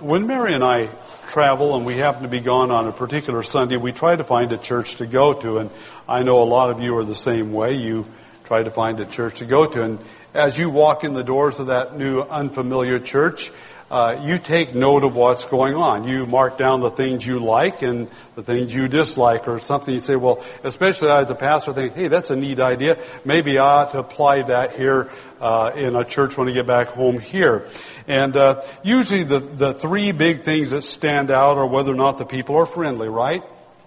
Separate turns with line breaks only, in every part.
When Mary and I travel and we happen to be gone on a particular Sunday, we try to find a church to go to. And I know a lot of you are the same way. You try to find a church to go to. And as you walk in the doors of that new unfamiliar church, uh, you take note of what's going on. You mark down the things you like and the things you dislike, or something you say, well, especially as a pastor, think, hey, that's a neat idea. Maybe I ought to apply that here uh, in a church when I get back home here. And uh, usually the the three big things that stand out are whether or not the people are friendly, right?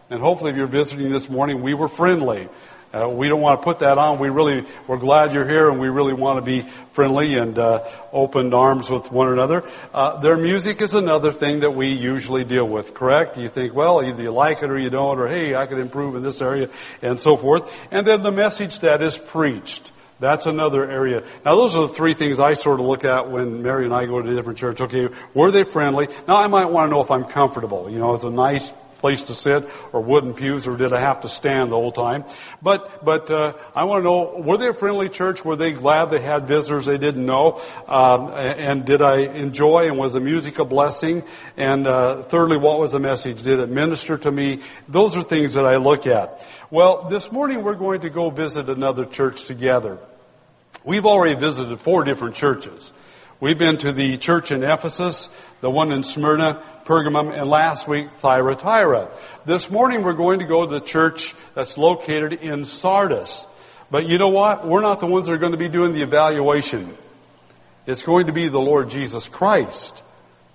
And hopefully, if you're visiting this morning, we were friendly. Uh, we don't want to put that on. We really, we're glad you're here and we really want to be friendly and uh, open arms with one another. Uh, their music is another thing that we usually deal with, correct? You think, well, either you like it or you don't, or hey, I could improve in this area, and so forth. And then the message that is preached. That's another area. Now, those are the three things I sort of look at when Mary and I go to a different church. Okay, were they friendly? Now, I might want to know if I'm comfortable. You know, it's a nice place to sit or wooden pews or did I have to stand the whole time? But, but, uh, I want to know, were they a friendly church? Were they glad they had visitors they didn't know? Um, and did I enjoy and was the music a blessing? And, uh, thirdly, what was the message? Did it minister to me? Those are things that I look at. Well, this morning we're going to go visit another church together. We've already visited four different churches. We've been to the church in Ephesus, the one in Smyrna, Pergamum, and last week, Thyatira. This morning we're going to go to the church that's located in Sardis. But you know what? We're not the ones that are going to be doing the evaluation. It's going to be the Lord Jesus Christ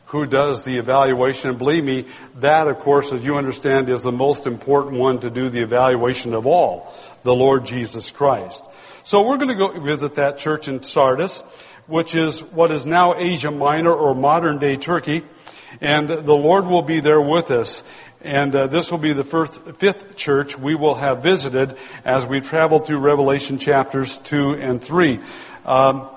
who does the evaluation. And believe me, that, of course, as you understand, is the most important one to do the evaluation of all, the Lord Jesus Christ. So we're going to go visit that church in Sardis, which is what is now Asia Minor or modern day Turkey. And the Lord will be there with us. And uh, this will be the first, fifth church we will have visited as we travel through Revelation chapters 2 and 3. Um,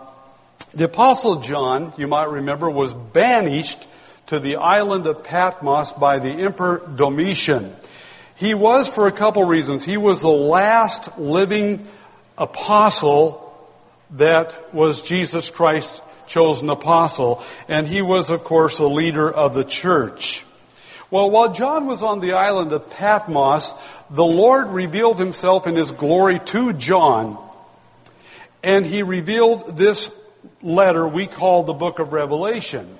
the Apostle John, you might remember, was banished to the island of Patmos by the Emperor Domitian. He was for a couple reasons. He was the last living apostle that was Jesus Christ's chosen apostle, and he was, of course, a leader of the church. Well, while John was on the island of Patmos, the Lord revealed himself in his glory to John, and he revealed this letter we call the book of Revelation.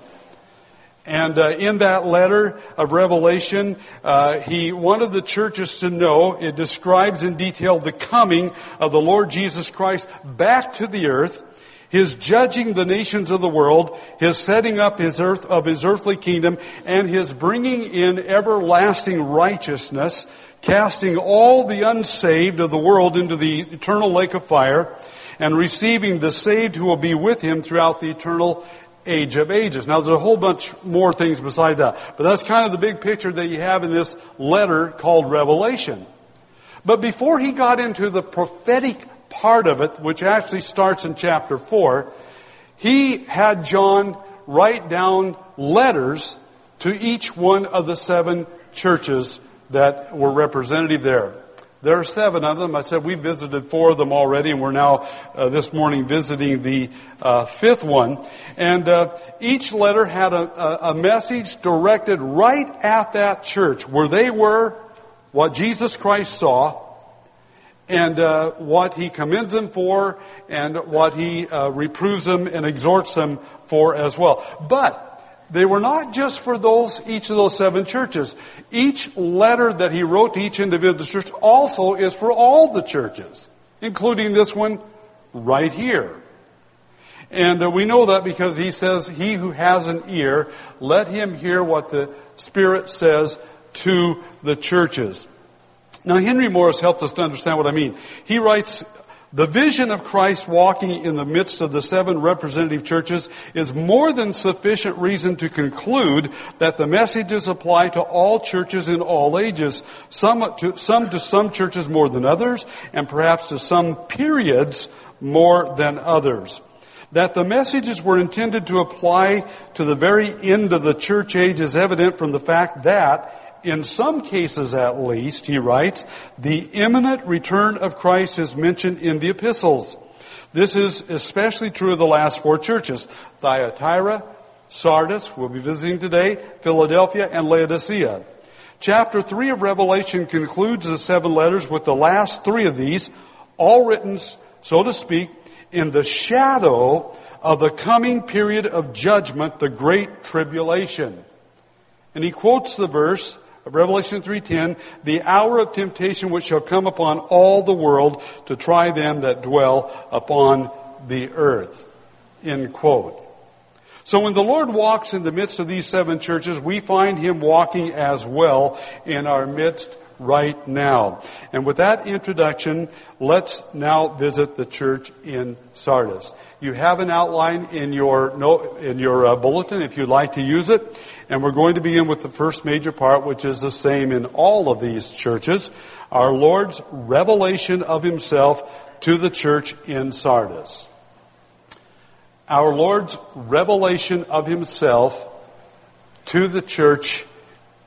And uh, in that letter of Revelation, uh, he wanted the churches to know, it describes in detail the coming of the Lord Jesus Christ back to the earth his judging the nations of the world, his setting up his earth of his earthly kingdom, and his bringing in everlasting righteousness, casting all the unsaved of the world into the eternal lake of fire, and receiving the saved who will be with him throughout the eternal age of ages. Now there's a whole bunch more things besides that, but that's kind of the big picture that you have in this letter called Revelation. But before he got into the prophetic part of it, which actually starts in chapter 4, he had John write down letters to each one of the seven churches that were representative there. There are seven of them. I said we visited four of them already, and we're now uh, this morning visiting the uh, fifth one. And uh, each letter had a, a, message directed right at that church, where they were, what Jesus Christ saw, and uh, what he commends them for and what he uh, reproves them and exhorts them for as well. But they were not just for those, each of those seven churches. Each letter that he wrote to each individual church also is for all the churches, including this one right here. And uh, we know that because he says, he who has an ear, let him hear what the Spirit says to the churches. Now, Henry Morris helped us to understand what I mean. He writes, the vision of Christ walking in the midst of the seven representative churches is more than sufficient reason to conclude that the messages apply to all churches in all ages, some to, some to some churches more than others, and perhaps to some periods more than others. That the messages were intended to apply to the very end of the church age is evident from the fact that in some cases at least, he writes, the imminent return of Christ is mentioned in the epistles. This is especially true of the last four churches, Thyatira, Sardis, we'll be visiting today, Philadelphia, and Laodicea. Chapter 3 of Revelation concludes the seven letters with the last three of these, all written, so to speak, in the shadow of the coming period of judgment, the Great Tribulation. And he quotes the verse of Revelation 3.10, the hour of temptation which shall come upon all the world to try them that dwell upon the earth. End quote. So when the Lord walks in the midst of these seven churches, we find Him walking as well in our midst right now. And with that introduction, let's now visit the church in Sardis. You have an outline in your in your uh, bulletin if you'd like to use it, and we're going to begin with the first major part, which is the same in all of these churches: our Lord's revelation of Himself to the church in Sardis. Our Lord's revelation of Himself to the church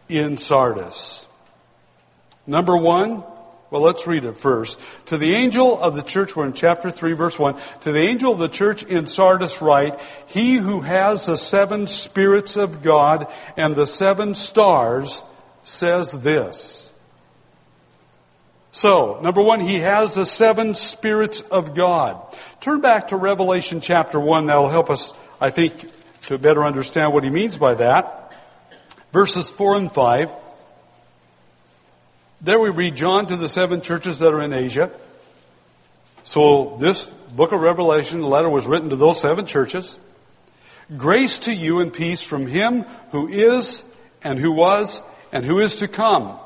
in Sardis. Number one, well, let's read it first. To the angel of the church, we're in chapter 3, verse 1. To the angel of the church in Sardis write, He who has the seven spirits of God and the seven stars says this. So, number one, he has the seven spirits of God. Turn back to Revelation chapter 1. That'll help us, I think, to better understand what he means by that. Verses 4 and 5. There we read John to the seven churches that are in Asia. So this book of Revelation, the letter was written to those seven churches. Grace to you and peace from him who is and who was and who is to come.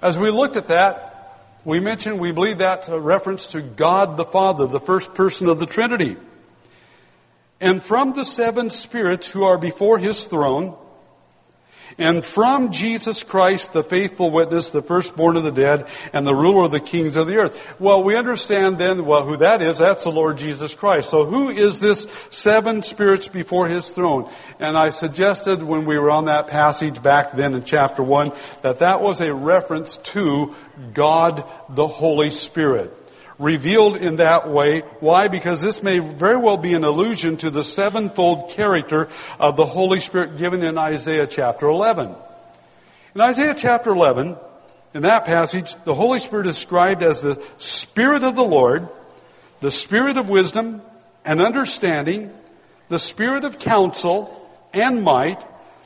As we looked at that, we mentioned we believe that's a reference to God the Father, the first person of the Trinity. And from the seven spirits who are before his throne, and from Jesus Christ, the faithful witness, the firstborn of the dead, and the ruler of the kings of the earth. Well, we understand then, well, who that is. That's the Lord Jesus Christ. So who is this seven spirits before his throne? And I suggested when we were on that passage back then in chapter one, that that was a reference to God the Holy Spirit revealed in that way. Why? Because this may very well be an allusion to the sevenfold character of the Holy Spirit given in Isaiah chapter 11. In Isaiah chapter 11, in that passage, the Holy Spirit is described as the Spirit of the Lord, the Spirit of wisdom and understanding, the Spirit of counsel and might,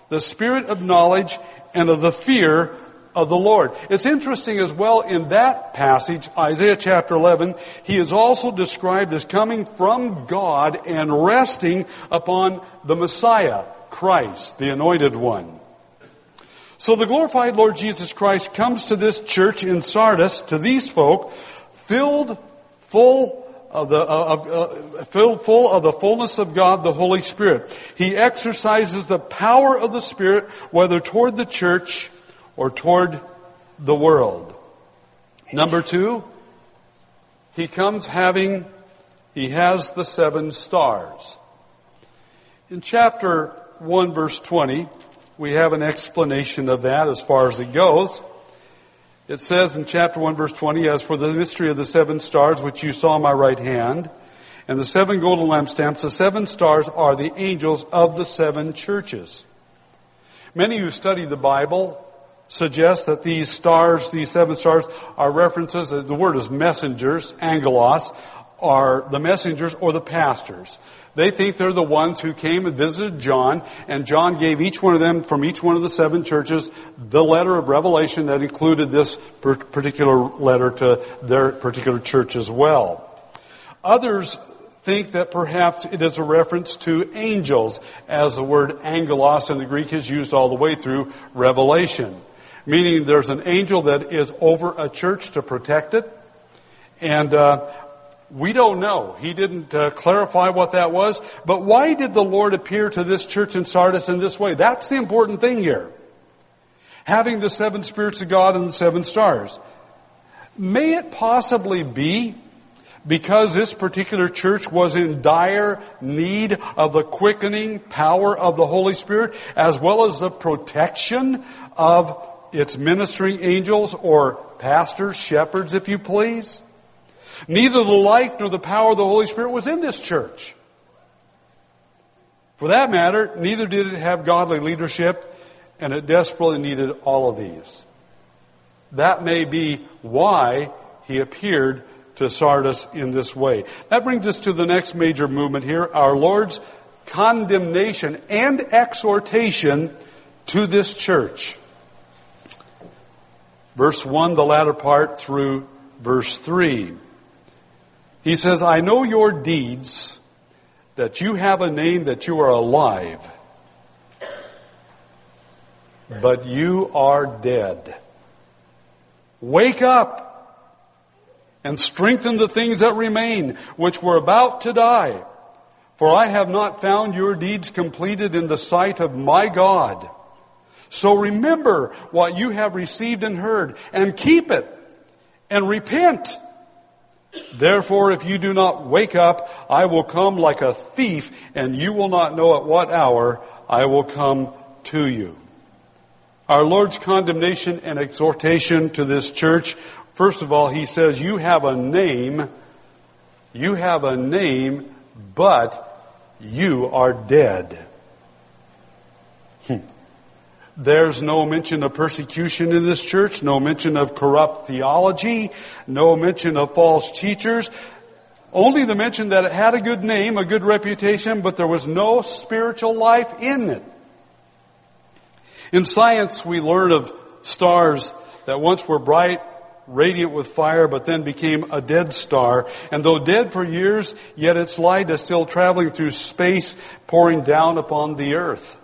the Spirit of knowledge and of the fear of the Lord. It's interesting as well in that passage, Isaiah chapter 11, he is also described as coming from God and resting upon the Messiah, Christ, the anointed one. So the glorified Lord Jesus Christ comes to this church in Sardis, to these folk, filled full of the, of, uh, filled full of the fullness of God, the Holy Spirit. He exercises the power of the Spirit, whether toward the church or toward the world. Number two, he comes having, he has the seven stars. In chapter 1 verse 20, we have an explanation of that as far as it goes. It says in chapter 1 verse 20, as for the mystery of the seven stars which you saw in my right hand, and the seven golden lampstands, the seven stars are the angels of the seven churches. Many who study the Bible suggests that these stars, these seven stars, are references, the word is messengers, angelos, are the messengers or the pastors. They think they're the ones who came and visited John, and John gave each one of them from each one of the seven churches the letter of revelation that included this particular letter to their particular church as well. Others think that perhaps it is a reference to angels, as the word angelos in the Greek is used all the way through Revelation meaning there's an angel that is over a church to protect it. And uh, we don't know. He didn't uh, clarify what that was. But why did the Lord appear to this church in Sardis in this way? That's the important thing here. Having the seven spirits of God and the seven stars. May it possibly be because this particular church was in dire need of the quickening power of the Holy Spirit as well as the protection of its ministering angels or pastors, shepherds, if you please. Neither the life nor the power of the Holy Spirit was in this church. For that matter, neither did it have godly leadership, and it desperately needed all of these. That may be why he appeared to Sardis in this way. That brings us to the next major movement here, our Lord's condemnation and exhortation to this church. Verse 1, the latter part, through verse 3. He says, I know your deeds, that you have a name, that you are alive, but you are dead. Wake up and strengthen the things that remain, which were about to die. For I have not found your deeds completed in the sight of my God. So remember what you have received and heard, and keep it, and repent. Therefore, if you do not wake up, I will come like a thief, and you will not know at what hour I will come to you. Our Lord's condemnation and exhortation to this church, first of all, He says, You have a name, you have a name, but you are dead. There's no mention of persecution in this church, no mention of corrupt theology, no mention of false teachers. Only the mention that it had a good name, a good reputation, but there was no spiritual life in it. In science, we learn of stars that once were bright, radiant with fire, but then became a dead star. And though dead for years, yet its light is still traveling through space, pouring down upon the earth.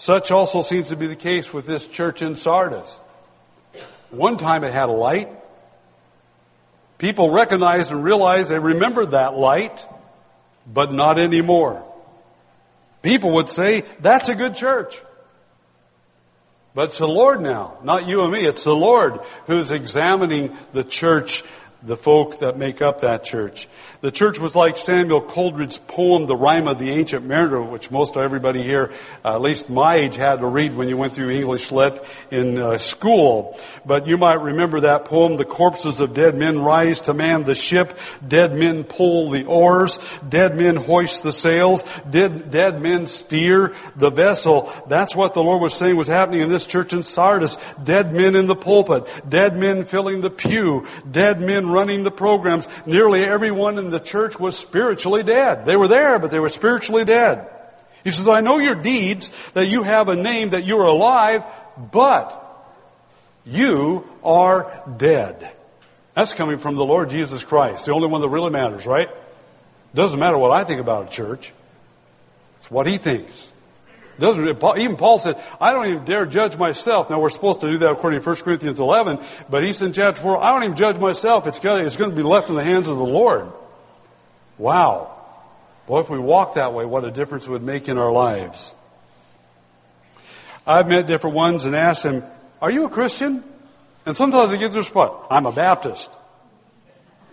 Such also seems to be the case with this church in Sardis. One time it had a light. People recognized and realized they remembered that light, but not anymore. People would say, that's a good church. But it's the Lord now, not you and me. It's the Lord who's examining the church the folk that make up that church. The church was like Samuel Coleridge's poem, The Rime of the Ancient Mariner, which most everybody here, uh, at least my age, had to read when you went through English Lit in uh, school. But you might remember that poem, The corpses of dead men rise to man the ship, dead men pull the oars, dead men hoist the sails, dead, dead men steer the vessel. That's what the Lord was saying was happening in this church in Sardis. Dead men in the pulpit, dead men filling the pew, dead men running the programs, nearly everyone in the church was spiritually dead. They were there, but they were spiritually dead. He says, I know your deeds, that you have a name, that you are alive, but you are dead. That's coming from the Lord Jesus Christ, the only one that really matters, right? Doesn't matter what I think about a church. It's what he thinks. Doesn't, even Paul said, I don't even dare judge myself. Now we're supposed to do that according to 1 Corinthians 11, but he said in chapter 4, I don't even judge myself. It's, got, it's going to be left in the hands of the Lord. Wow. Boy, if we walk that way, what a difference it would make in our lives. I've met different ones and asked them, are you a Christian? And sometimes they get their spot. I'm a Baptist.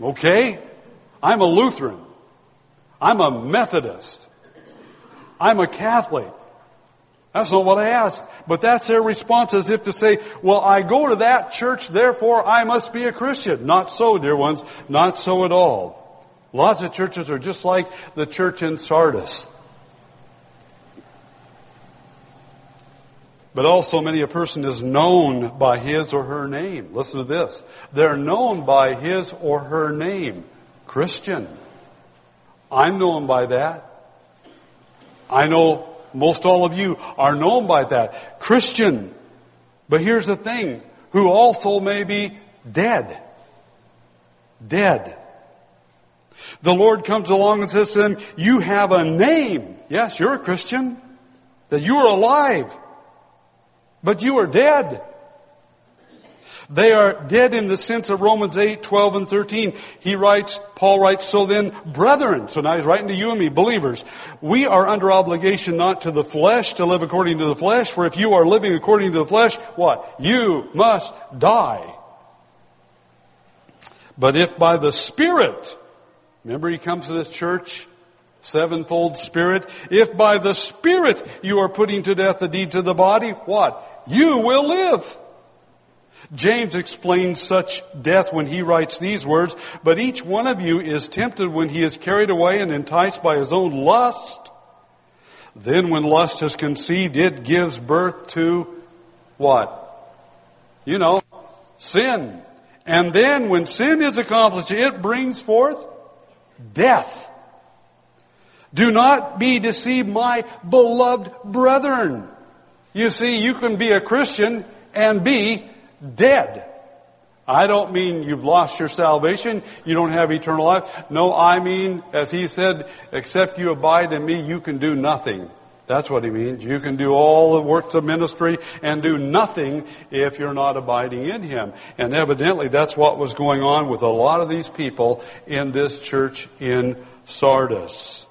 Okay. I'm a Lutheran. I'm a Methodist. I'm a Catholic. That's not what I asked. But that's their response as if to say, well, I go to that church, therefore I must be a Christian. Not so, dear ones. Not so at all. Lots of churches are just like the church in Sardis. But also many a person is known by his or her name. Listen to this. They're known by his or her name. Christian. I'm known by that. I know most all of you are known by that. Christian. But here's the thing, who also may be dead. Dead. The Lord comes along and says to them, you have a name. Yes, you're a Christian. That you are alive. But you are dead. They are dead in the sense of Romans 8, 12, and 13. He writes, Paul writes, so then, brethren, so now he's writing to you and me, believers, we are under obligation not to the flesh to live according to the flesh, for if you are living according to the flesh, what? You must die. But if by the Spirit, remember he comes to this church, sevenfold Spirit, if by the Spirit you are putting to death the deeds of the body, what? You will live. James explains such death when he writes these words, but each one of you is tempted when he is carried away and enticed by his own lust. Then when lust is conceived, it gives birth to what? You know, sin. And then when sin is accomplished, it brings forth death. Do not be deceived, my beloved brethren. You see, you can be a Christian and be dead. I don't mean you've lost your salvation, you don't have eternal life. No, I mean, as he said, except you abide in me, you can do nothing. That's what he means. You can do all the works of ministry and do nothing if you're not abiding in him. And evidently that's what was going on with a lot of these people in this church in Sardis.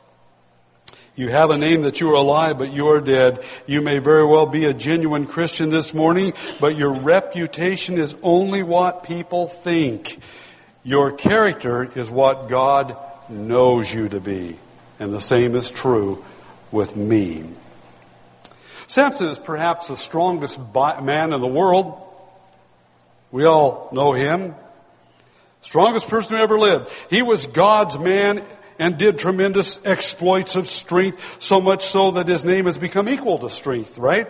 You have a name that you are alive, but you are dead. You may very well be a genuine Christian this morning, but your reputation is only what people think. Your character is what God knows you to be. And the same is true with me. Samson is perhaps the strongest man in the world. We all know him. Strongest person who ever lived. He was God's man and did tremendous exploits of strength, so much so that his name has become equal to strength, right?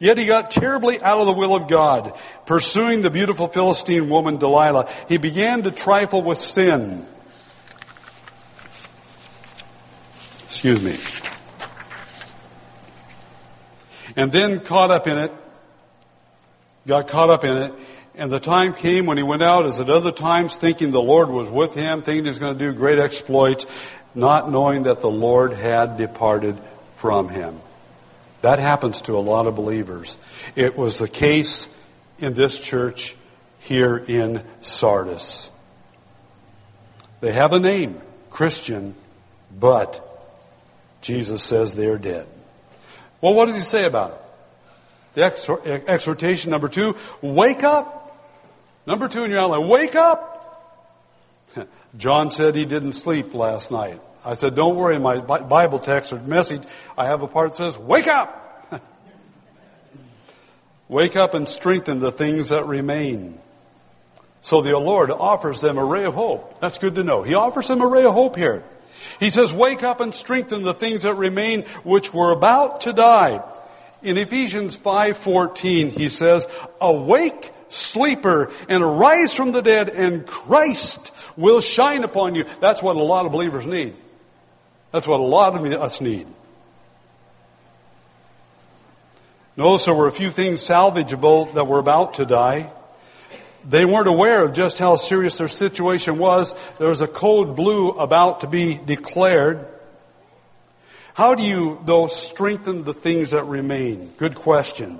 Yet he got terribly out of the will of God. Pursuing the beautiful Philistine woman Delilah, he began to trifle with sin. Excuse me. And then caught up in it, got caught up in it, and the time came when he went out as at other times thinking the Lord was with him, thinking he was going to do great exploits, not knowing that the Lord had departed from him. That happens to a lot of believers. It was the case in this church here in Sardis. They have a name, Christian, but Jesus says they're dead. Well, what does he say about it? The exhortation number two, wake up. Number two in your outline, wake up. John said he didn't sleep last night. I said, don't worry, my Bible text or message, I have a part that says, wake up. wake up and strengthen the things that remain. So the Lord offers them a ray of hope. That's good to know. He offers them a ray of hope here. He says, wake up and strengthen the things that remain which were about to die. In Ephesians 5:14 he says, awake sleeper and arise from the dead and Christ will shine upon you. That's what a lot of believers need. That's what a lot of us need. Notice there were a few things salvageable that were about to die. They weren't aware of just how serious their situation was. There was a code blue about to be declared. How do you, though, strengthen the things that remain? Good question.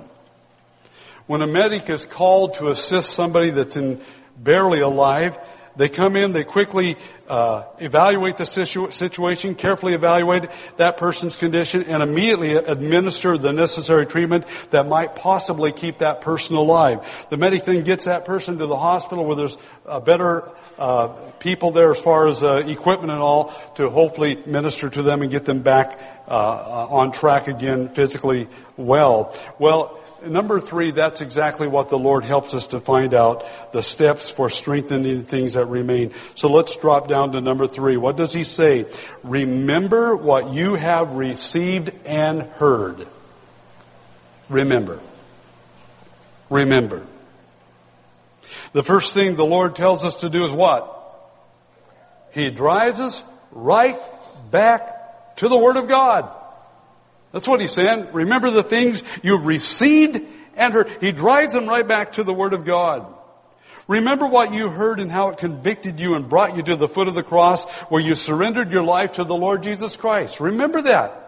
When a medic is called to assist somebody that's in barely alive, they come in, they quickly uh, evaluate the situ- situation, carefully evaluate that person's condition, and immediately administer the necessary treatment that might possibly keep that person alive. The medic then gets that person to the hospital where there's uh, better uh, people there as far as uh, equipment and all to hopefully minister to them and get them back uh, uh, on track again physically well. Well, number three, that's exactly what the Lord helps us to find out the steps for strengthening things that remain. So let's drop down to number three. What does he say? Remember what you have received and heard. Remember. Remember. The first thing the Lord tells us to do is what? He drives us right back to the Word of God. That's what he's saying. Remember the things you've received and heard. He drives them right back to the Word of God. Remember what you heard and how it convicted you and brought you to the foot of the cross where you surrendered your life to the Lord Jesus Christ. Remember that.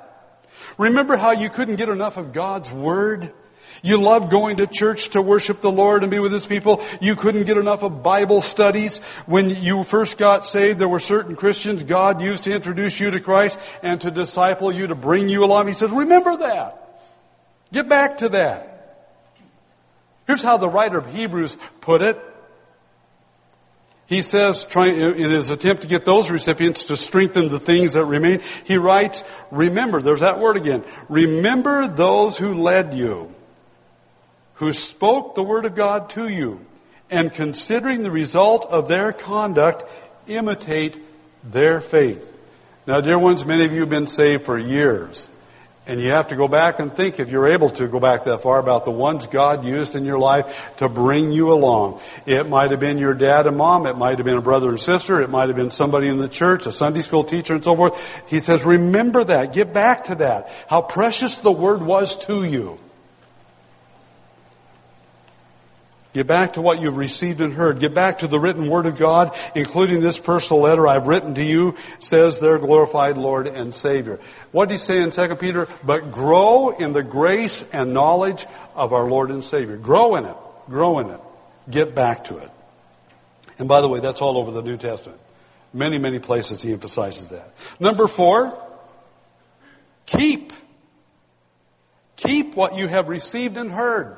Remember how you couldn't get enough of God's Word? You loved going to church to worship the Lord and be with His people. You couldn't get enough of Bible studies. When you first got saved, there were certain Christians God used to introduce you to Christ and to disciple you, to bring you along. He says, remember that. Get back to that. Here's how the writer of Hebrews put it. He says, in his attempt to get those recipients to strengthen the things that remain, he writes, remember, there's that word again. Remember those who led you who spoke the word of God to you, and considering the result of their conduct, imitate their faith. Now, dear ones, many of you have been saved for years, And you have to go back and think, if you're able to go back that far, about the ones God used in your life to bring you along. It might have been your dad and mom. It might have been a brother and sister. It might have been somebody in the church, a Sunday school teacher and so forth. He says, remember that. Get back to that. How precious the word was to you. Get back to what you've received and heard. Get back to the written word of God, including this personal letter I've written to you, says their glorified Lord and Savior. What did he say in 2 Peter? But grow in the grace and knowledge of our Lord and Savior. Grow in it. Grow in it. Get back to it. And by the way, that's all over the New Testament. Many, many places he emphasizes that. Number four, keep. Keep what you have received and heard.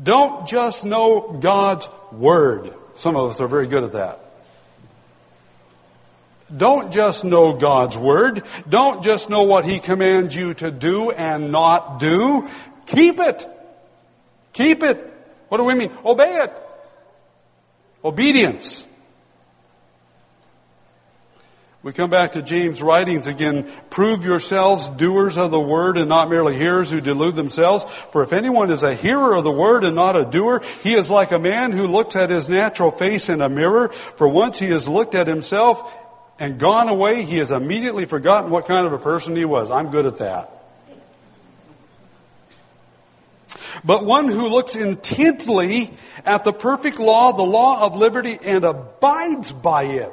Don't just know God's Word. Some of us are very good at that. Don't just know God's Word. Don't just know what He commands you to do and not do. Keep it. Keep it. What do we mean? Obey it. Obedience. We come back to James' writings again. Prove yourselves doers of the word and not merely hearers who delude themselves. For if anyone is a hearer of the word and not a doer, he is like a man who looks at his natural face in a mirror. For once he has looked at himself and gone away, he has immediately forgotten what kind of a person he was. I'm good at that. But one who looks intently at the perfect law, the law of liberty, and abides by it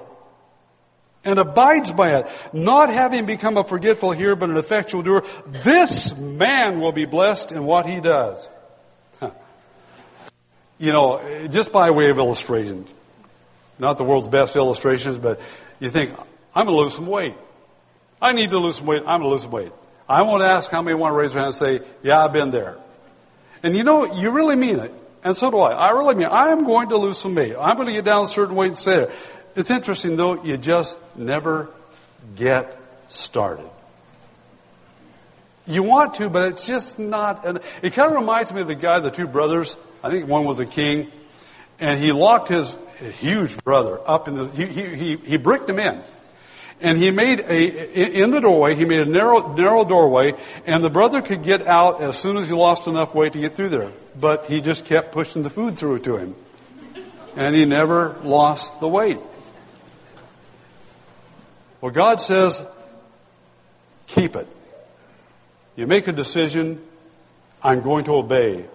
and abides by it, not having become a forgetful hearer but an effectual doer, this man will be blessed in what he does. Huh. You know, just by way of illustration, not the world's best illustrations, but you think, I'm going to lose some weight. I need to lose some weight. I'm going to lose some weight. I won't ask how many want to raise their hand and say, yeah, I've been there. And you know, you really mean it. And so do I. I really mean it. I am going to lose some weight. I'm going to get down a certain weight and say there. It's interesting though, you just never get started. You want to, but it's just not. An, it kind of reminds me of the guy, the two brothers. I think one was a king, and he locked his huge brother up in the. He he he, bricked him in, and he made a in the doorway. He made a narrow narrow doorway, and the brother could get out as soon as he lost enough weight to get through there. But he just kept pushing the food through to him, and he never lost the weight. Well, God says, keep it. You make a decision, I'm going to obey.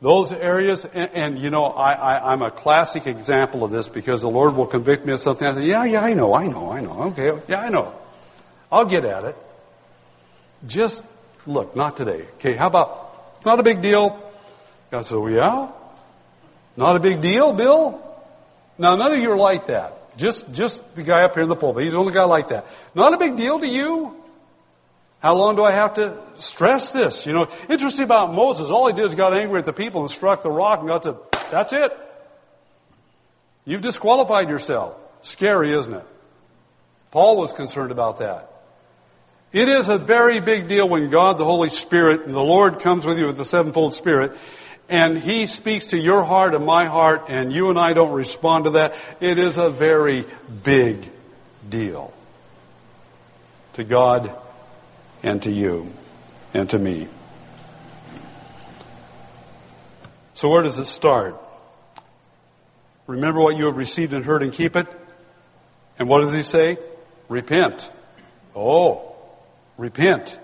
Those areas, and, and you know, I, am a classic example of this because the Lord will convict me of something. I say, yeah, yeah, I know, I know, I know. Okay, yeah, I know. I'll get at it. Just look, not today. Okay, how about, not a big deal. God said, well, yeah? Not a big deal, Bill? Now, none of you are like that. Just, just the guy up here in the pulpit. He's the only guy like that. Not a big deal to you. How long do I have to stress this? You know, interesting about Moses, all he did is got angry at the people and struck the rock and God said, that's it. You've disqualified yourself. Scary, isn't it? Paul was concerned about that. It is a very big deal when God, the Holy Spirit, and the Lord comes with you with the sevenfold Spirit, and He speaks to your heart and my heart, and you and I don't respond to that, it is a very big deal to God and to you and to me. So, where does it start? Remember what you have received and heard and keep it. And what does he say? Repent. Oh, repent.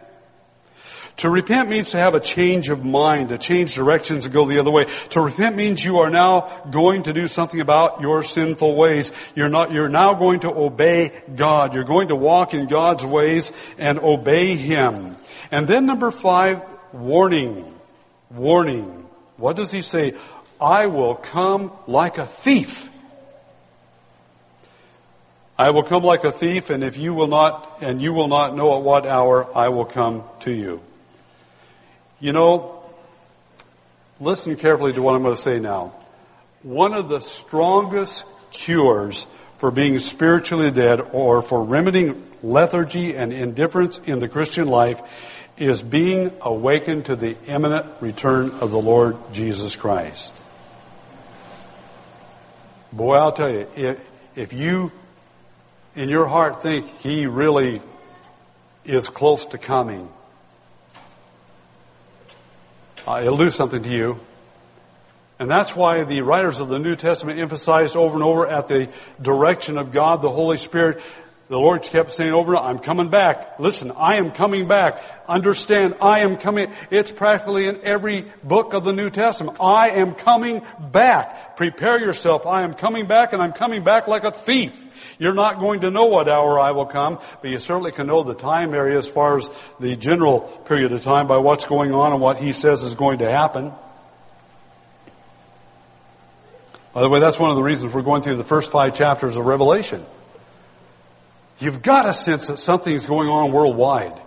To repent means to have a change of mind, to change directions and go the other way. To repent means you are now going to do something about your sinful ways. You're not, you're now going to obey God. You're going to walk in God's ways and obey Him. And then number five, warning. Warning. What does He say? I will come like a thief. I will come like a thief, and if you will not, and you will not know at what hour I will come to you. You know, listen carefully to what I'm going to say now. One of the strongest cures for being spiritually dead or for remedying lethargy and indifference in the Christian life is being awakened to the imminent return of the Lord Jesus Christ. Boy, I'll tell you, if, if you in your heart think he really is close to coming. Uh, it'll do something to you. And that's why the writers of the New Testament emphasized over and over at the direction of God, the Holy Spirit. The Lord kept saying over and over, I'm coming back. Listen, I am coming back. Understand, I am coming. It's practically in every book of the New Testament. I am coming back. Prepare yourself. I am coming back and I'm coming back like a thief. You're not going to know what hour I will come, but you certainly can know the time area as far as the general period of time by what's going on and what He says is going to happen. By the way, that's one of the reasons we're going through the first five chapters of Revelation. You've got a sense that something's going on worldwide.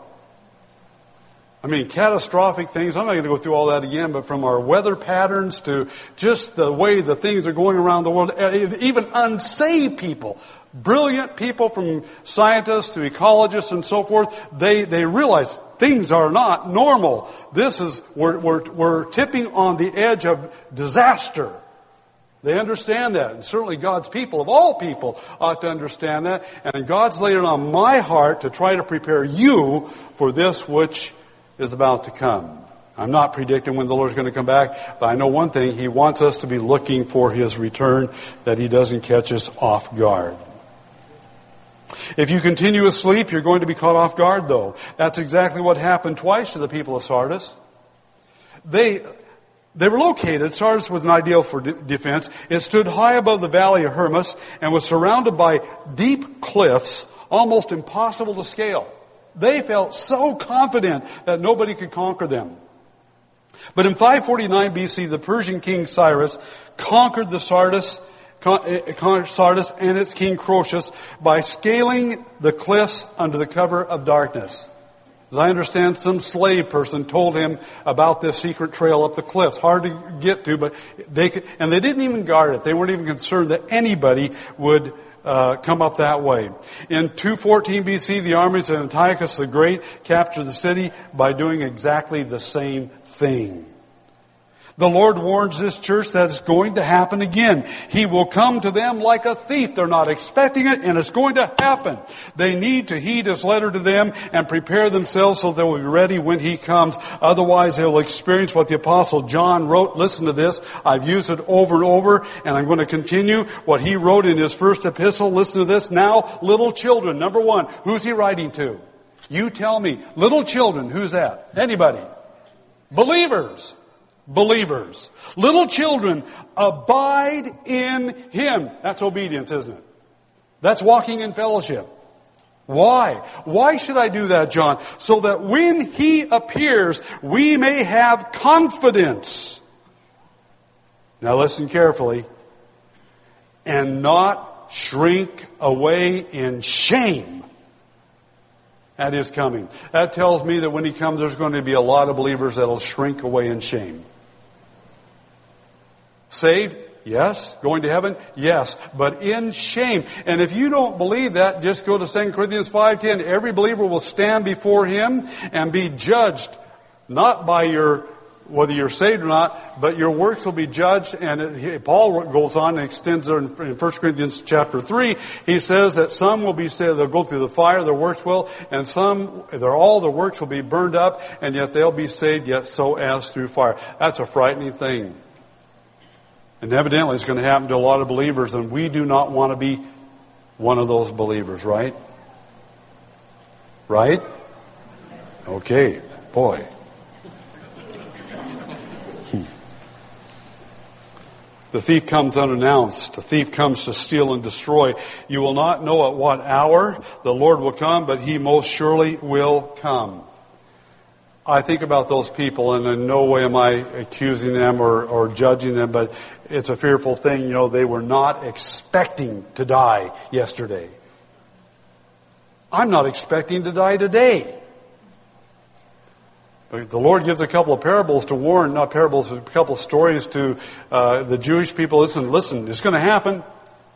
I mean, catastrophic things. I'm not going to go through all that again, but from our weather patterns to just the way the things are going around the world, eh, eh, even unsaved people, brilliant people from scientists to ecologists and so forth, they, they realize things are not normal. This is, we're, we're, we're tipping on the edge of disaster. They understand that. And certainly God's people, of all people, ought to understand that. And God's laid it on my heart to try to prepare you for this which is about to come. I'm not predicting when the Lord's going to come back, but I know one thing. He wants us to be looking for His return, that He doesn't catch us off guard. If you continue asleep, you're going to be caught off guard, though. That's exactly what happened twice to the people of Sardis. They, they were located, Sardis was an ideal for de- defense. It stood high above the valley of Hermus and was surrounded by deep cliffs, almost impossible to scale. They felt so confident that nobody could conquer them. But in 549 BC, the Persian king Cyrus conquered the Sardis, eh, conquered Sardis and its king Croesus by scaling the cliffs under the cover of darkness. As I understand, some slave person told him about this secret trail up the cliffs. Hard to get to, but they could, and they didn't even guard it. They weren't even concerned that anybody would uh, come up that way. In 214 BC, the armies of Antiochus the Great captured the city by doing exactly the same thing. The Lord warns this church that it's going to happen again. He will come to them like a thief. They're not expecting it and it's going to happen. They need to heed His letter to them and prepare themselves so they'll be ready when He comes. Otherwise they'll experience what the apostle John wrote. Listen to this. I've used it over and over and I'm going to continue what he wrote in his first epistle. Listen to this. Now, little children. Number one, who's he writing to? You tell me. Little children, who's that? Anybody? Believers believers. Little children, abide in Him. That's obedience, isn't it? That's walking in fellowship. Why? Why should I do that, John? So that when He appears, we may have confidence. Now listen carefully. And not shrink away in shame at His coming. That tells me that when He comes, there's going to be a lot of believers that'll shrink away in shame. Saved? Yes. Going to heaven? Yes. But in shame. And if you don't believe that, just go to 2 Corinthians 5.10. Every believer will stand before Him and be judged not by your whether you're saved or not, but your works will be judged. And it, Paul goes on and extends there in, in 1 Corinthians chapter 3. He says that some will be saved, they'll go through the fire, their works will, and some, they're all their works will be burned up, and yet they'll be saved, yet so as through fire. That's a frightening thing. And evidently it's going to happen to a lot of believers, and we do not want to be one of those believers, right? Right? Okay, boy. Hmm. The thief comes unannounced. The thief comes to steal and destroy. You will not know at what hour the Lord will come, but he most surely will come. I think about those people, and in no way am I accusing them or, or judging them, but it's a fearful thing. You know, they were not expecting to die yesterday. I'm not expecting to die today. But the Lord gives a couple of parables to warn, not parables, a couple of stories to uh, the Jewish people. Listen, listen, it's going to happen.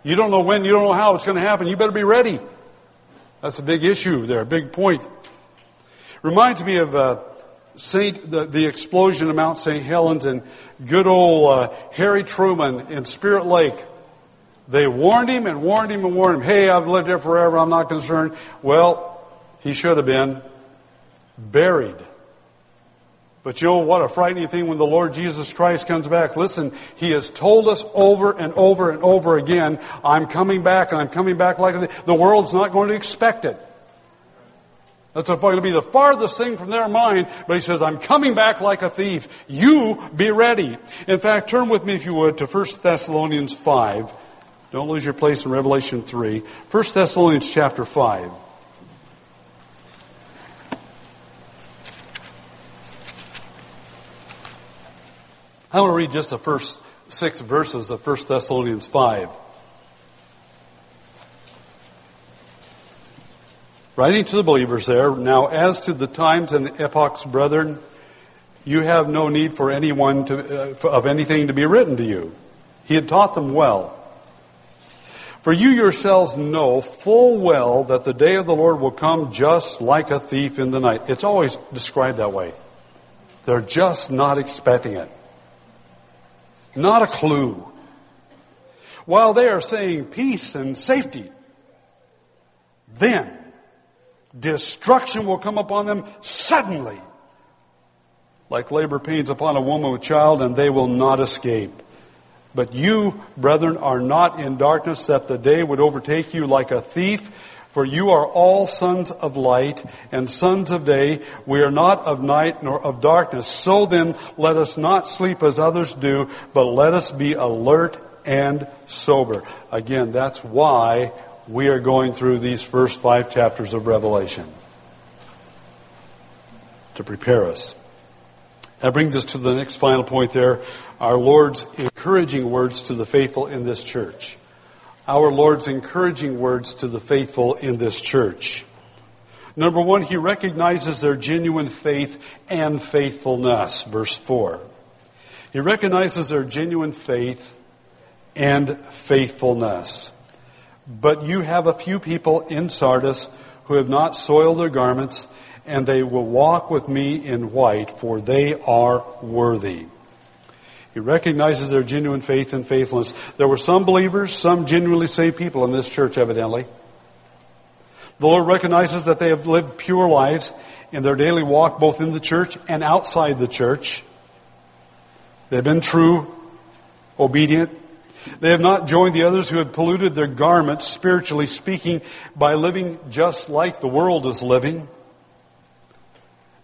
You don't know when, you don't know how it's going to happen. You better be ready. That's a big issue there, a big point. Reminds me of uh, Saint, the, the explosion of Mount St. Helens and good old uh, Harry Truman in Spirit Lake. They warned him and warned him and warned him. Hey, I've lived here forever. I'm not concerned. Well, he should have been. buried. But you know what a frightening thing when the Lord Jesus Christ comes back? Listen, He has told us over and over and over again, I'm coming back and I'm coming back like The world's not going to expect it. That's going to be the farthest thing from their mind, but he says, I'm coming back like a thief. You be ready. In fact, turn with me, if you would, to 1 Thessalonians 5. Don't lose your place in Revelation 3. 1 Thessalonians chapter 5. I want to read just the first six verses of 1 Thessalonians 5. Writing to the believers there, now as to the times and the epochs, brethren, you have no need for anyone to, uh, of anything to be written to you. He had taught them well. For you yourselves know full well that the day of the Lord will come just like a thief in the night. It's always described that way. They're just not expecting it. Not a clue. While they are saying peace and safety, then destruction will come upon them suddenly, like labor pains upon a woman with child, and they will not escape. But you, brethren, are not in darkness that the day would overtake you like a thief. For you are all sons of light and sons of day. We are not of night nor of darkness. So then, let us not sleep as others do, but let us be alert and sober. Again, that's why we are going through these first five chapters of Revelation to prepare us. That brings us to the next final point there our Lord's encouraging words to the faithful in this church our Lord's encouraging words to the faithful in this church. Number one, he recognizes their genuine faith and faithfulness. Verse 4. He recognizes their genuine faith and faithfulness. But you have a few people in Sardis who have not soiled their garments, and they will walk with me in white, for they are worthy. He recognizes their genuine faith and faithfulness. There were some believers, some genuinely saved people in this church, evidently. The Lord recognizes that they have lived pure lives in their daily walk, both in the church and outside the church. They've been true, obedient. They have not joined the others who had polluted their garments, spiritually speaking, by living just like the world is living.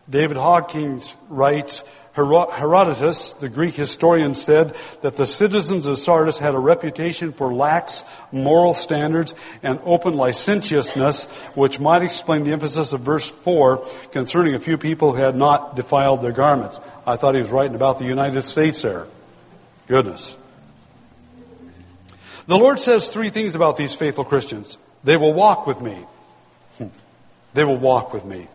David Hawkins writes, Herodotus, the Greek historian, said that the citizens of Sardis had a reputation for lax moral standards and open licentiousness, which might explain the emphasis of verse 4 concerning a few people who had not defiled their garments. I thought he was writing about the United States there. Goodness. The Lord says three things about these faithful Christians. They will walk with me. They will walk with me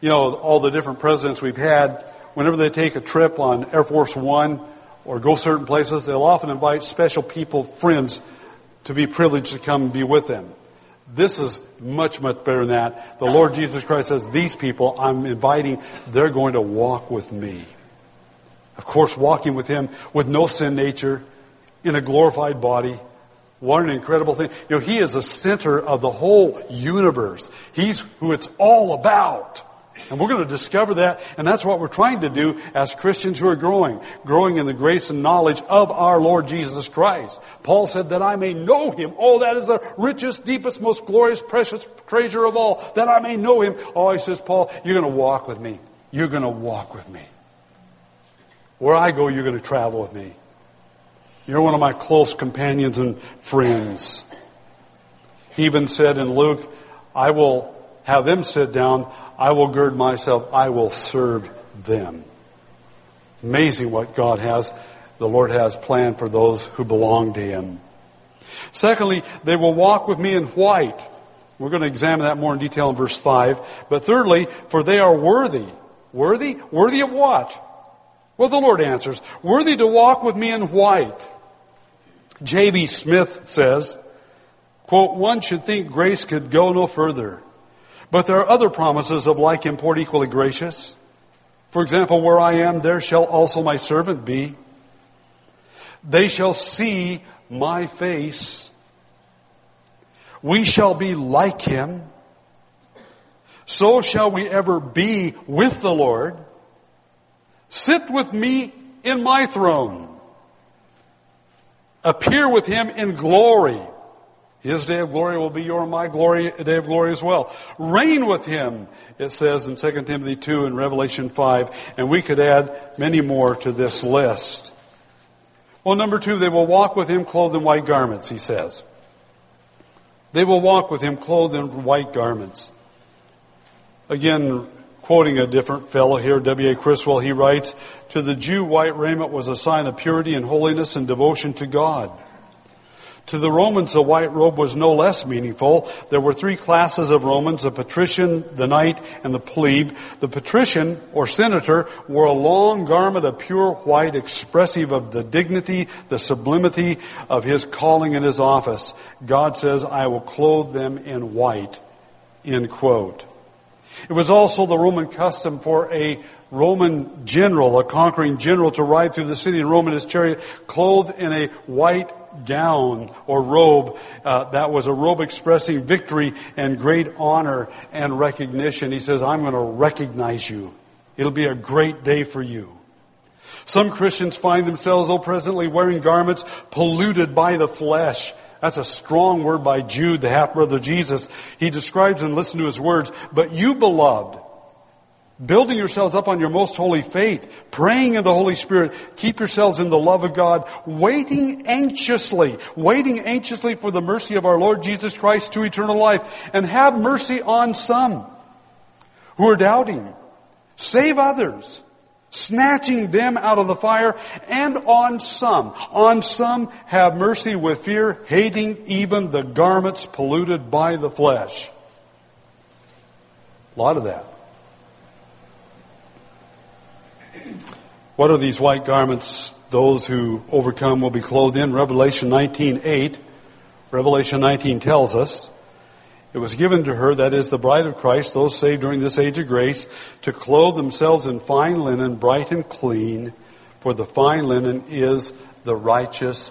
you know, all the different presidents we've had, whenever they take a trip on Air Force One or go certain places, they'll often invite special people, friends, to be privileged to come and be with them. This is much, much better than that. The Lord Jesus Christ says, these people I'm inviting, they're going to walk with me. Of course, walking with Him with no sin nature, in a glorified body. What an incredible thing. You know, He is the center of the whole universe. He's who it's all about. And we're going to discover that, and that's what we're trying to do as Christians who are growing, growing in the grace and knowledge of our Lord Jesus Christ. Paul said that I may know him. Oh, that is the richest, deepest, most glorious, precious treasure of all, that I may know him. Oh, he says, Paul, you're going to walk with me. You're going to walk with me. Where I go, you're going to travel with me. You're one of my close companions and friends. He even said in Luke, I will have them sit down. I will gird myself. I will serve them. Amazing what God has, the Lord has planned for those who belong to Him. Secondly, they will walk with me in white. We're going to examine that more in detail in verse 5. But thirdly, for they are worthy. Worthy? Worthy of what? Well, the Lord answers, worthy to walk with me in white. J.B. Smith says, quote, one should think grace could go no further. But there are other promises of like import equally gracious. For example, where I am, there shall also my servant be. They shall see my face. We shall be like him. so shall we ever be with the Lord. Sit with me in my throne. Appear with him in glory. His day of glory will be your and my glory, day of glory as well. Reign with him, it says in 2 Timothy 2 and Revelation 5, and we could add many more to this list. Well, number two, they will walk with him clothed in white garments, he says. They will walk with him clothed in white garments. Again, quoting a different fellow here, W.A. Criswell, he writes, To the Jew, white raiment was a sign of purity and holiness and devotion to God. To the Romans, the white robe was no less meaningful. There were three classes of Romans, the patrician, the knight, and the plebe. The patrician, or senator, wore a long garment of pure white expressive of the dignity, the sublimity of his calling and his office. God says, I will clothe them in white. End quote. It was also the Roman custom for a Roman general, a conquering general, to ride through the city in Rome in his chariot, clothed in a white gown or robe. Uh, that was a robe expressing victory and great honor and recognition. He says, I'm going to recognize you. It'll be a great day for you. Some Christians find themselves, though presently, wearing garments polluted by the flesh. That's a strong word by Jude, the half brother of Jesus. He describes and listen to his words. But you, beloved, building yourselves up on your most holy faith, praying in the Holy Spirit, keep yourselves in the love of God, waiting anxiously, waiting anxiously for the mercy of our Lord Jesus Christ to eternal life, and have mercy on some who are doubting. Save others, snatching them out of the fire, and on some, on some have mercy with fear, hating even the garments polluted by the flesh. A lot of that. What are these white garments? Those who overcome will be clothed in. Revelation 19:8. Revelation 19 tells us it was given to her, that is the bride of Christ, those saved during this age of grace, to clothe themselves in fine linen, bright and clean, for the fine linen is the righteous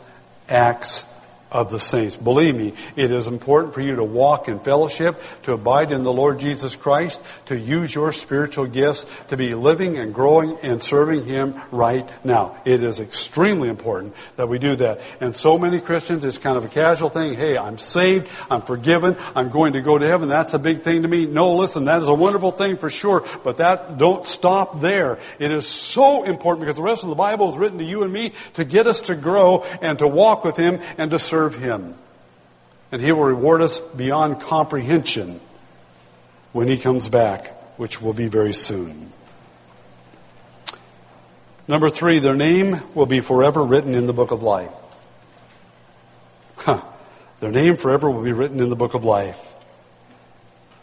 acts of the saints. Believe me, it is important for you to walk in fellowship, to abide in the Lord Jesus Christ, to use your spiritual gifts, to be living and growing and serving Him right now. It is extremely important that we do that. And so many Christians, it's kind of a casual thing. Hey, I'm saved, I'm forgiven, I'm going to go to heaven. That's a big thing to me. No, listen, that is a wonderful thing for sure, but that don't stop there. It is so important because the rest of the Bible is written to you and me to get us to grow and to walk with Him and to serve serve Him. And He will reward us beyond comprehension when He comes back, which will be very soon. Number three, their name will be forever written in the book of life. Huh. Their name forever will be written in the book of life.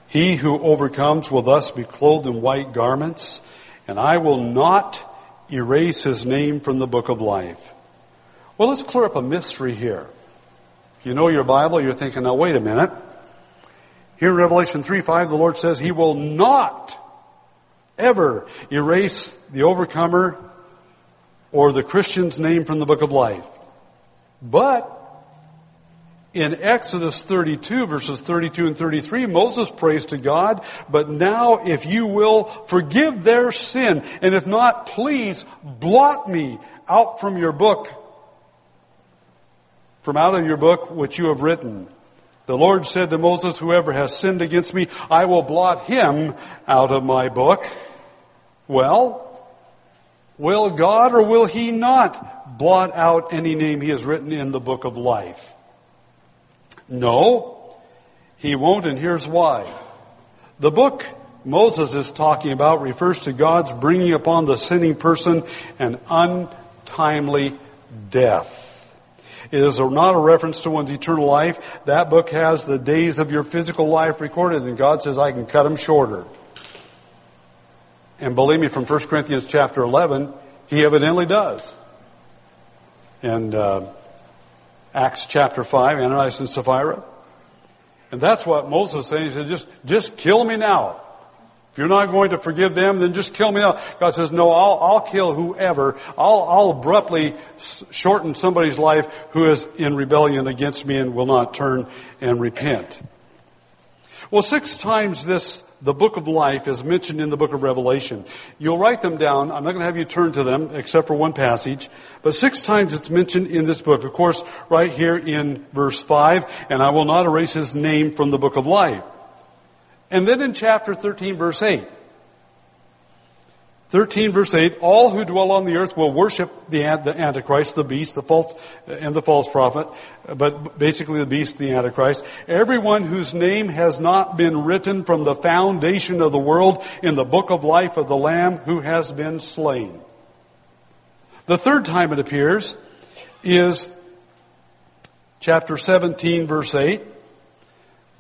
He who overcomes will thus be clothed in white garments, and I will not erase his name from the book of life. Well, let's clear up a mystery here you know your Bible, you're thinking, now wait a minute. Here in Revelation 3 5, the Lord says He will not ever erase the overcomer or the Christian's name from the book of life. But in Exodus 32, verses 32 and 33, Moses prays to God, but now if you will forgive their sin, and if not, please blot me out from your book from out of your book which you have written. The Lord said to Moses, Whoever has sinned against me, I will blot him out of my book. Well, will God or will He not blot out any name He has written in the book of life? No, He won't, and here's why. The book Moses is talking about refers to God's bringing upon the sinning person an untimely death. It is not a reference to one's eternal life. That book has the days of your physical life recorded, and God says, I can cut them shorter. And believe me, from 1 Corinthians chapter 11, he evidently does. And uh, Acts chapter 5, Ananias and Sapphira. And that's what Moses is saying. He said, just, just kill me now. If you're not going to forgive them, then just kill me. God says, no, I'll, I'll kill whoever. I'll, I'll abruptly shorten somebody's life who is in rebellion against me and will not turn and repent. Well, six times this the book of life is mentioned in the book of Revelation. You'll write them down. I'm not going to have you turn to them except for one passage. But six times it's mentioned in this book. Of course, right here in verse 5, and I will not erase his name from the book of life. And then in chapter 13, verse 8, 13 verse 8, all who dwell on the earth will worship the, the Antichrist, the beast, the false, and the false prophet, but basically the beast, the Antichrist. Everyone whose name has not been written from the foundation of the world in the book of life of the Lamb who has been slain. The third time it appears is chapter 17 verse 8.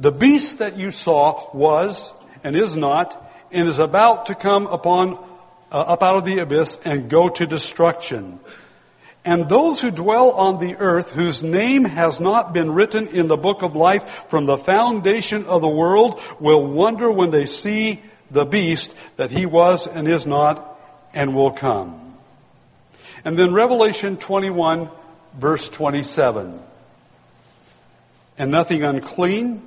The beast that you saw was and is not and is about to come upon uh, up out of the abyss and go to destruction. And those who dwell on the earth, whose name has not been written in the book of life from the foundation of the world, will wonder when they see the beast that he was and is not and will come. And then Revelation 21 verse 27. And nothing unclean,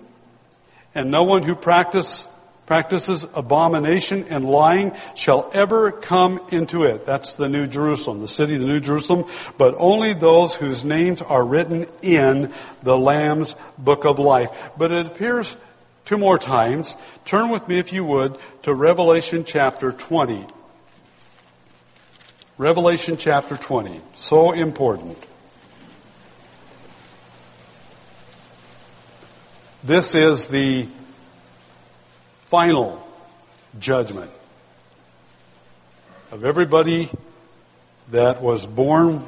and no one who practice practices abomination and lying shall ever come into it. That's the New Jerusalem, the city of the New Jerusalem, but only those whose names are written in the Lamb's book of life. But it appears two more times. Turn with me, if you would, to Revelation chapter 20. Revelation chapter 20. So important. This is the final judgment of everybody that was born,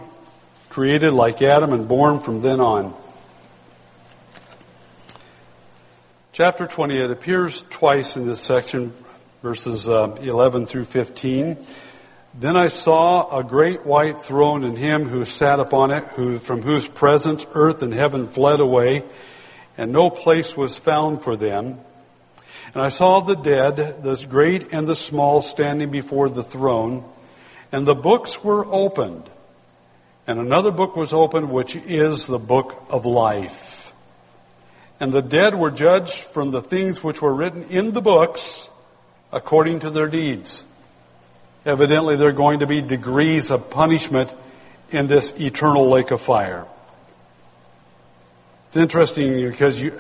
created like Adam, and born from then on. Chapter 20, it appears twice in this section, verses uh, 11 through 15. Then I saw a great white throne and him who sat upon it, who, from whose presence earth and heaven fled away, and no place was found for them. And I saw the dead, the great and the small, standing before the throne, and the books were opened. And another book was opened, which is the book of life. And the dead were judged from the things which were written in the books according to their deeds. Evidently, there are going to be degrees of punishment in this eternal lake of fire. It's interesting because you,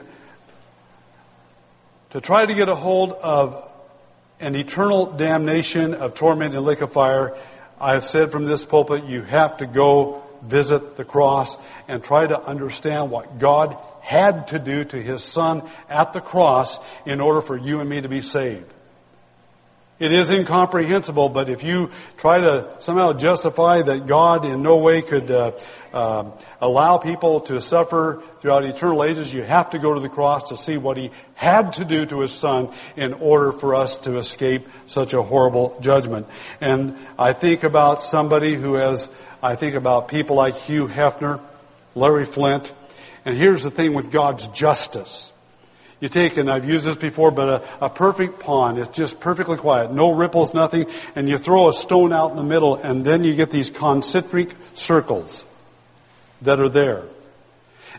to try to get a hold of an eternal damnation of torment and lake of fire, I have said from this pulpit, you have to go visit the cross and try to understand what God had to do to his son at the cross in order for you and me to be saved. It is incomprehensible, but if you try to somehow justify that God in no way could uh, uh, allow people to suffer throughout eternal ages, you have to go to the cross to see what He had to do to His Son in order for us to escape such a horrible judgment. And I think about somebody who has, I think about people like Hugh Hefner, Larry Flynt, and here's the thing with God's justice. You take, and I've used this before, but a, a, perfect pond. It's just perfectly quiet. No ripples, nothing. And you throw a stone out in the middle, and then you get these concentric circles that are there.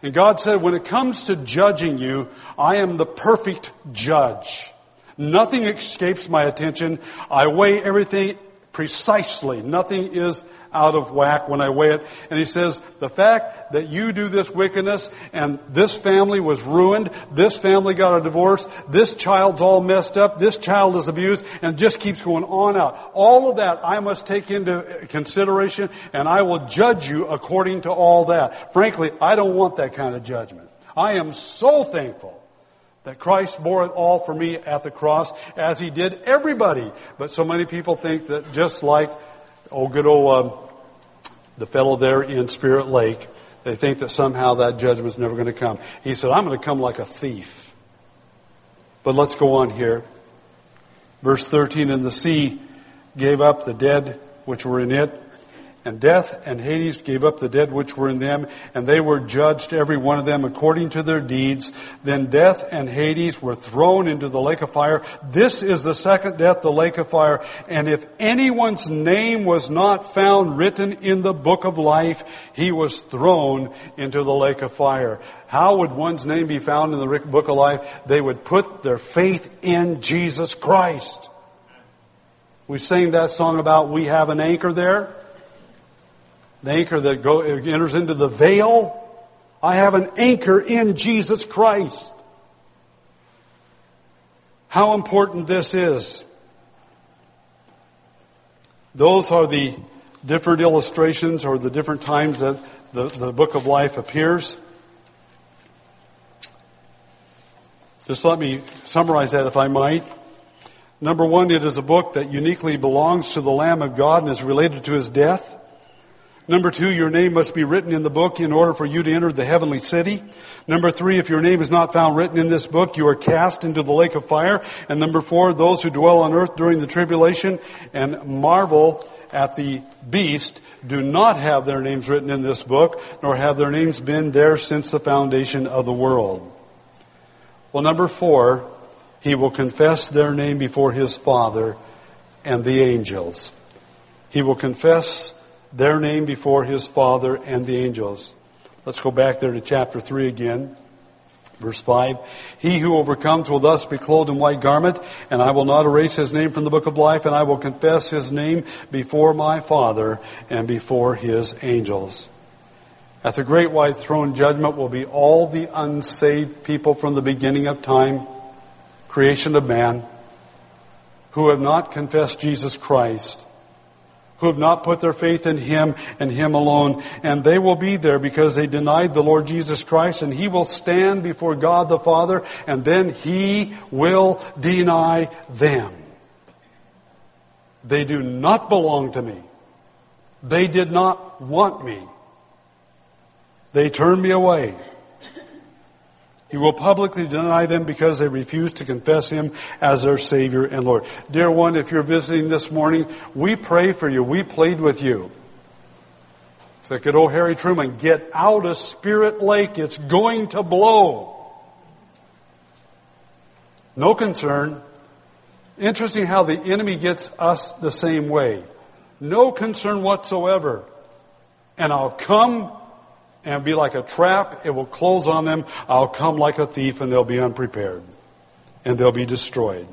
And God said, when it comes to judging you, I am the perfect judge. Nothing escapes my attention. I weigh everything precisely. Nothing is out of whack when I weigh it. And he says, the fact that you do this wickedness and this family was ruined, this family got a divorce, this child's all messed up, this child is abused, and just keeps going on out. All of that I must take into consideration and I will judge you according to all that. Frankly, I don't want that kind of judgment. I am so thankful that Christ bore it all for me at the cross as he did everybody. But so many people think that just like oh, good old um, the fellow there in Spirit Lake, they think that somehow that judgment's never going to come. He said, I'm going to come like a thief. But let's go on here. Verse 13, and the sea gave up the dead which were in it, And death and Hades gave up the dead which were in them, and they were judged, every one of them, according to their deeds. Then death and Hades were thrown into the lake of fire. This is the second death, the lake of fire. And if anyone's name was not found written in the book of life, he was thrown into the lake of fire. How would one's name be found in the book of life? They would put their faith in Jesus Christ. We sang that song about we have an anchor there the anchor that go, enters into the veil. I have an anchor in Jesus Christ. How important this is. Those are the different illustrations or the different times that the, the book of life appears. Just let me summarize that if I might. Number one, it is a book that uniquely belongs to the Lamb of God and is related to his death. Number two, your name must be written in the book in order for you to enter the heavenly city. Number three, if your name is not found written in this book, you are cast into the lake of fire. And number four, those who dwell on earth during the tribulation and marvel at the beast do not have their names written in this book, nor have their names been there since the foundation of the world. Well, number four, he will confess their name before his Father and the angels. He will confess their name before his Father and the angels. Let's go back there to chapter 3 again. Verse 5, He who overcomes will thus be clothed in white garment, and I will not erase his name from the book of life, and I will confess his name before my Father and before his angels. At the great white throne judgment will be all the unsaved people from the beginning of time, creation of man, who have not confessed Jesus Christ who have not put their faith in Him and Him alone. And they will be there because they denied the Lord Jesus Christ and He will stand before God the Father and then He will deny them. They do not belong to me. They did not want me. They turned me away. He will publicly deny them because they refuse to confess Him as their Savior and Lord. Dear one, if you're visiting this morning, we pray for you. We plead with you. It's like good old Harry Truman, get out of Spirit Lake. It's going to blow. No concern. Interesting how the enemy gets us the same way. No concern whatsoever. And I'll come and be like a trap. It will close on them. I'll come like a thief and they'll be unprepared and they'll be destroyed.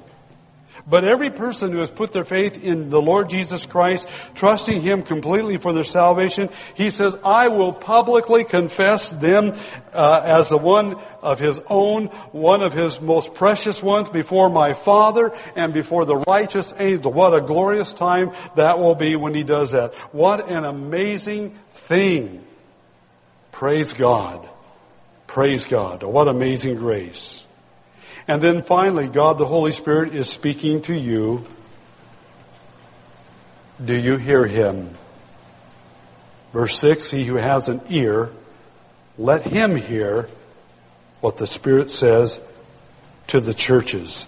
But every person who has put their faith in the Lord Jesus Christ, trusting Him completely for their salvation, He says, I will publicly confess them uh, as the one of His own, one of His most precious ones before my Father and before the righteous angel. What a glorious time that will be when He does that. What an amazing thing. Praise God. Praise God. What amazing grace. And then finally, God the Holy Spirit is speaking to you. Do you hear him? Verse 6 He who has an ear, let him hear what the Spirit says to the churches.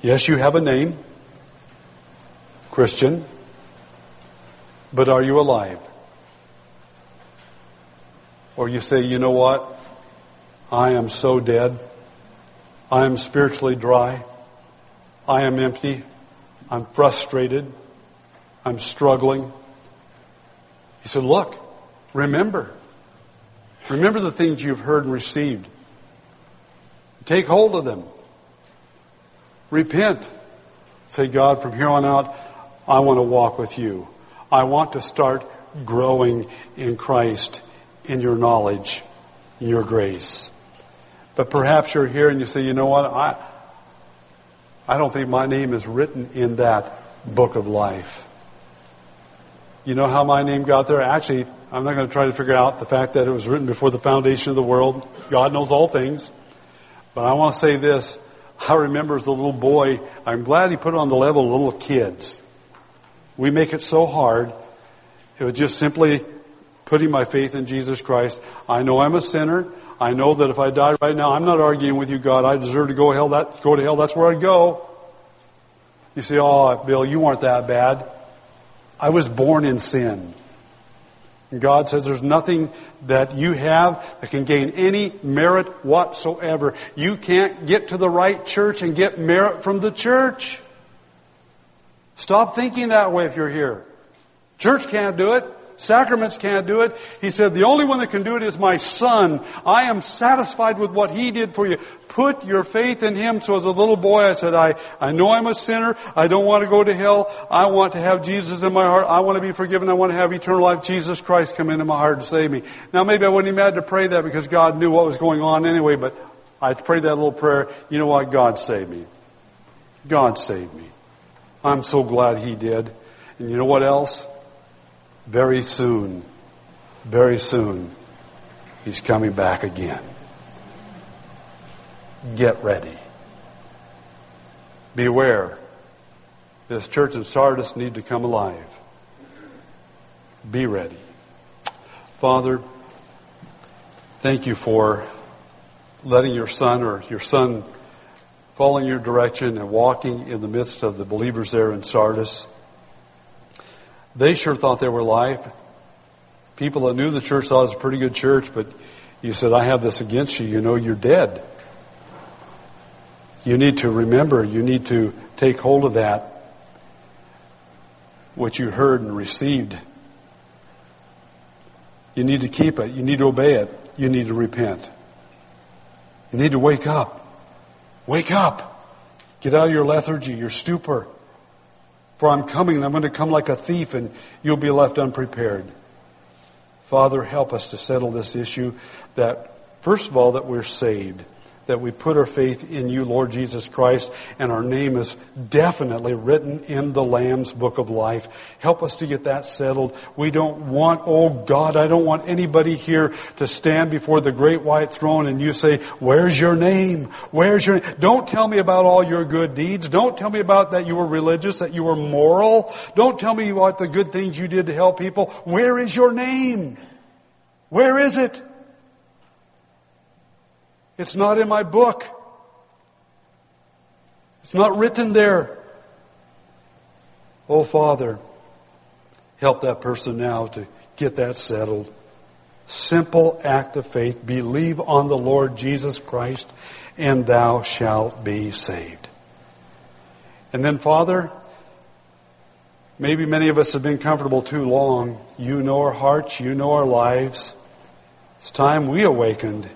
Yes, you have a name, Christian, but are you alive? Or you say, you know what? I am so dead. I am spiritually dry. I am empty. I'm frustrated. I'm struggling. He said, look, remember. Remember the things you've heard and received. Take hold of them. Repent. Say, God, from here on out, I want to walk with you. I want to start growing in Christ in your knowledge, in your grace. But perhaps you're here and you say, you know what, I, I don't think my name is written in that book of life. You know how my name got there? Actually, I'm not going to try to figure out the fact that it was written before the foundation of the world. God knows all things. But I want to say this. I remember as a little boy, I'm glad he put it on the level of little kids. We make it so hard. It was just simply putting my faith in Jesus Christ. I know I'm a sinner. I know that if I die right now, I'm not arguing with you, God. I deserve to go hell. That go to hell. That's where I'd go. You say, "Oh, Bill, you weren't that bad." I was born in sin. And God says there's nothing that you have that can gain any merit whatsoever. You can't get to the right church and get merit from the church. Stop thinking that way if you're here. Church can't do it. Sacraments can't do it. He said, the only one that can do it is my son. I am satisfied with what he did for you. Put your faith in him. So as a little boy, I said, I, I know I'm a sinner. I don't want to go to hell. I want to have Jesus in my heart. I want to be forgiven. I want to have eternal life. Jesus Christ come into my heart and save me. Now maybe I wouldn't even had to pray that because God knew what was going on anyway, but I prayed that little prayer. You know what? God saved me. God saved me. I'm so glad he did. And you know what else? Very soon, very soon, he's coming back again. Get ready. Beware. This church in Sardis need to come alive. Be ready. Father, thank you for letting your son or your son following your direction and walking in the midst of the believers there in Sardis. They sure thought they were alive. People that knew the church thought it was a pretty good church, but you said, I have this against you. You know you're dead. You need to remember, you need to take hold of that, what you heard and received. You need to keep it. You need to obey it. You need to repent. You need to wake up. Wake up. Get out of your lethargy, your stupor. For I'm coming and I'm going to come like a thief and you'll be left unprepared. Father, help us to settle this issue that, first of all, that we're saved that we put our faith in you, Lord Jesus Christ, and our name is definitely written in the Lamb's book of life. Help us to get that settled. We don't want, oh God, I don't want anybody here to stand before the great white throne and you say, where's your name? Where's your? Don't tell me about all your good deeds. Don't tell me about that you were religious, that you were moral. Don't tell me about the good things you did to help people. Where is your name? Where is it? It's not in my book. It's not written there. Oh, Father, help that person now to get that settled. Simple act of faith. Believe on the Lord Jesus Christ, and thou shalt be saved. And then, Father, maybe many of us have been comfortable too long. You know our hearts, you know our lives. It's time we awakened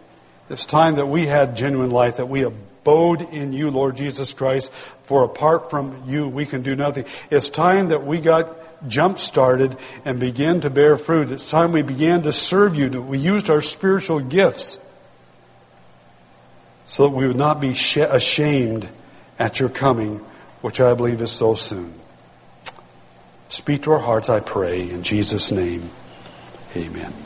it's time that we had genuine life, that we abode in you, Lord Jesus Christ, for apart from you, we can do nothing. It's time that we got jump started and began to bear fruit. It's time we began to serve you, that we used our spiritual gifts so that we would not be ashamed at your coming, which I believe is so soon. Speak to our hearts, I pray, in Jesus' name. Amen.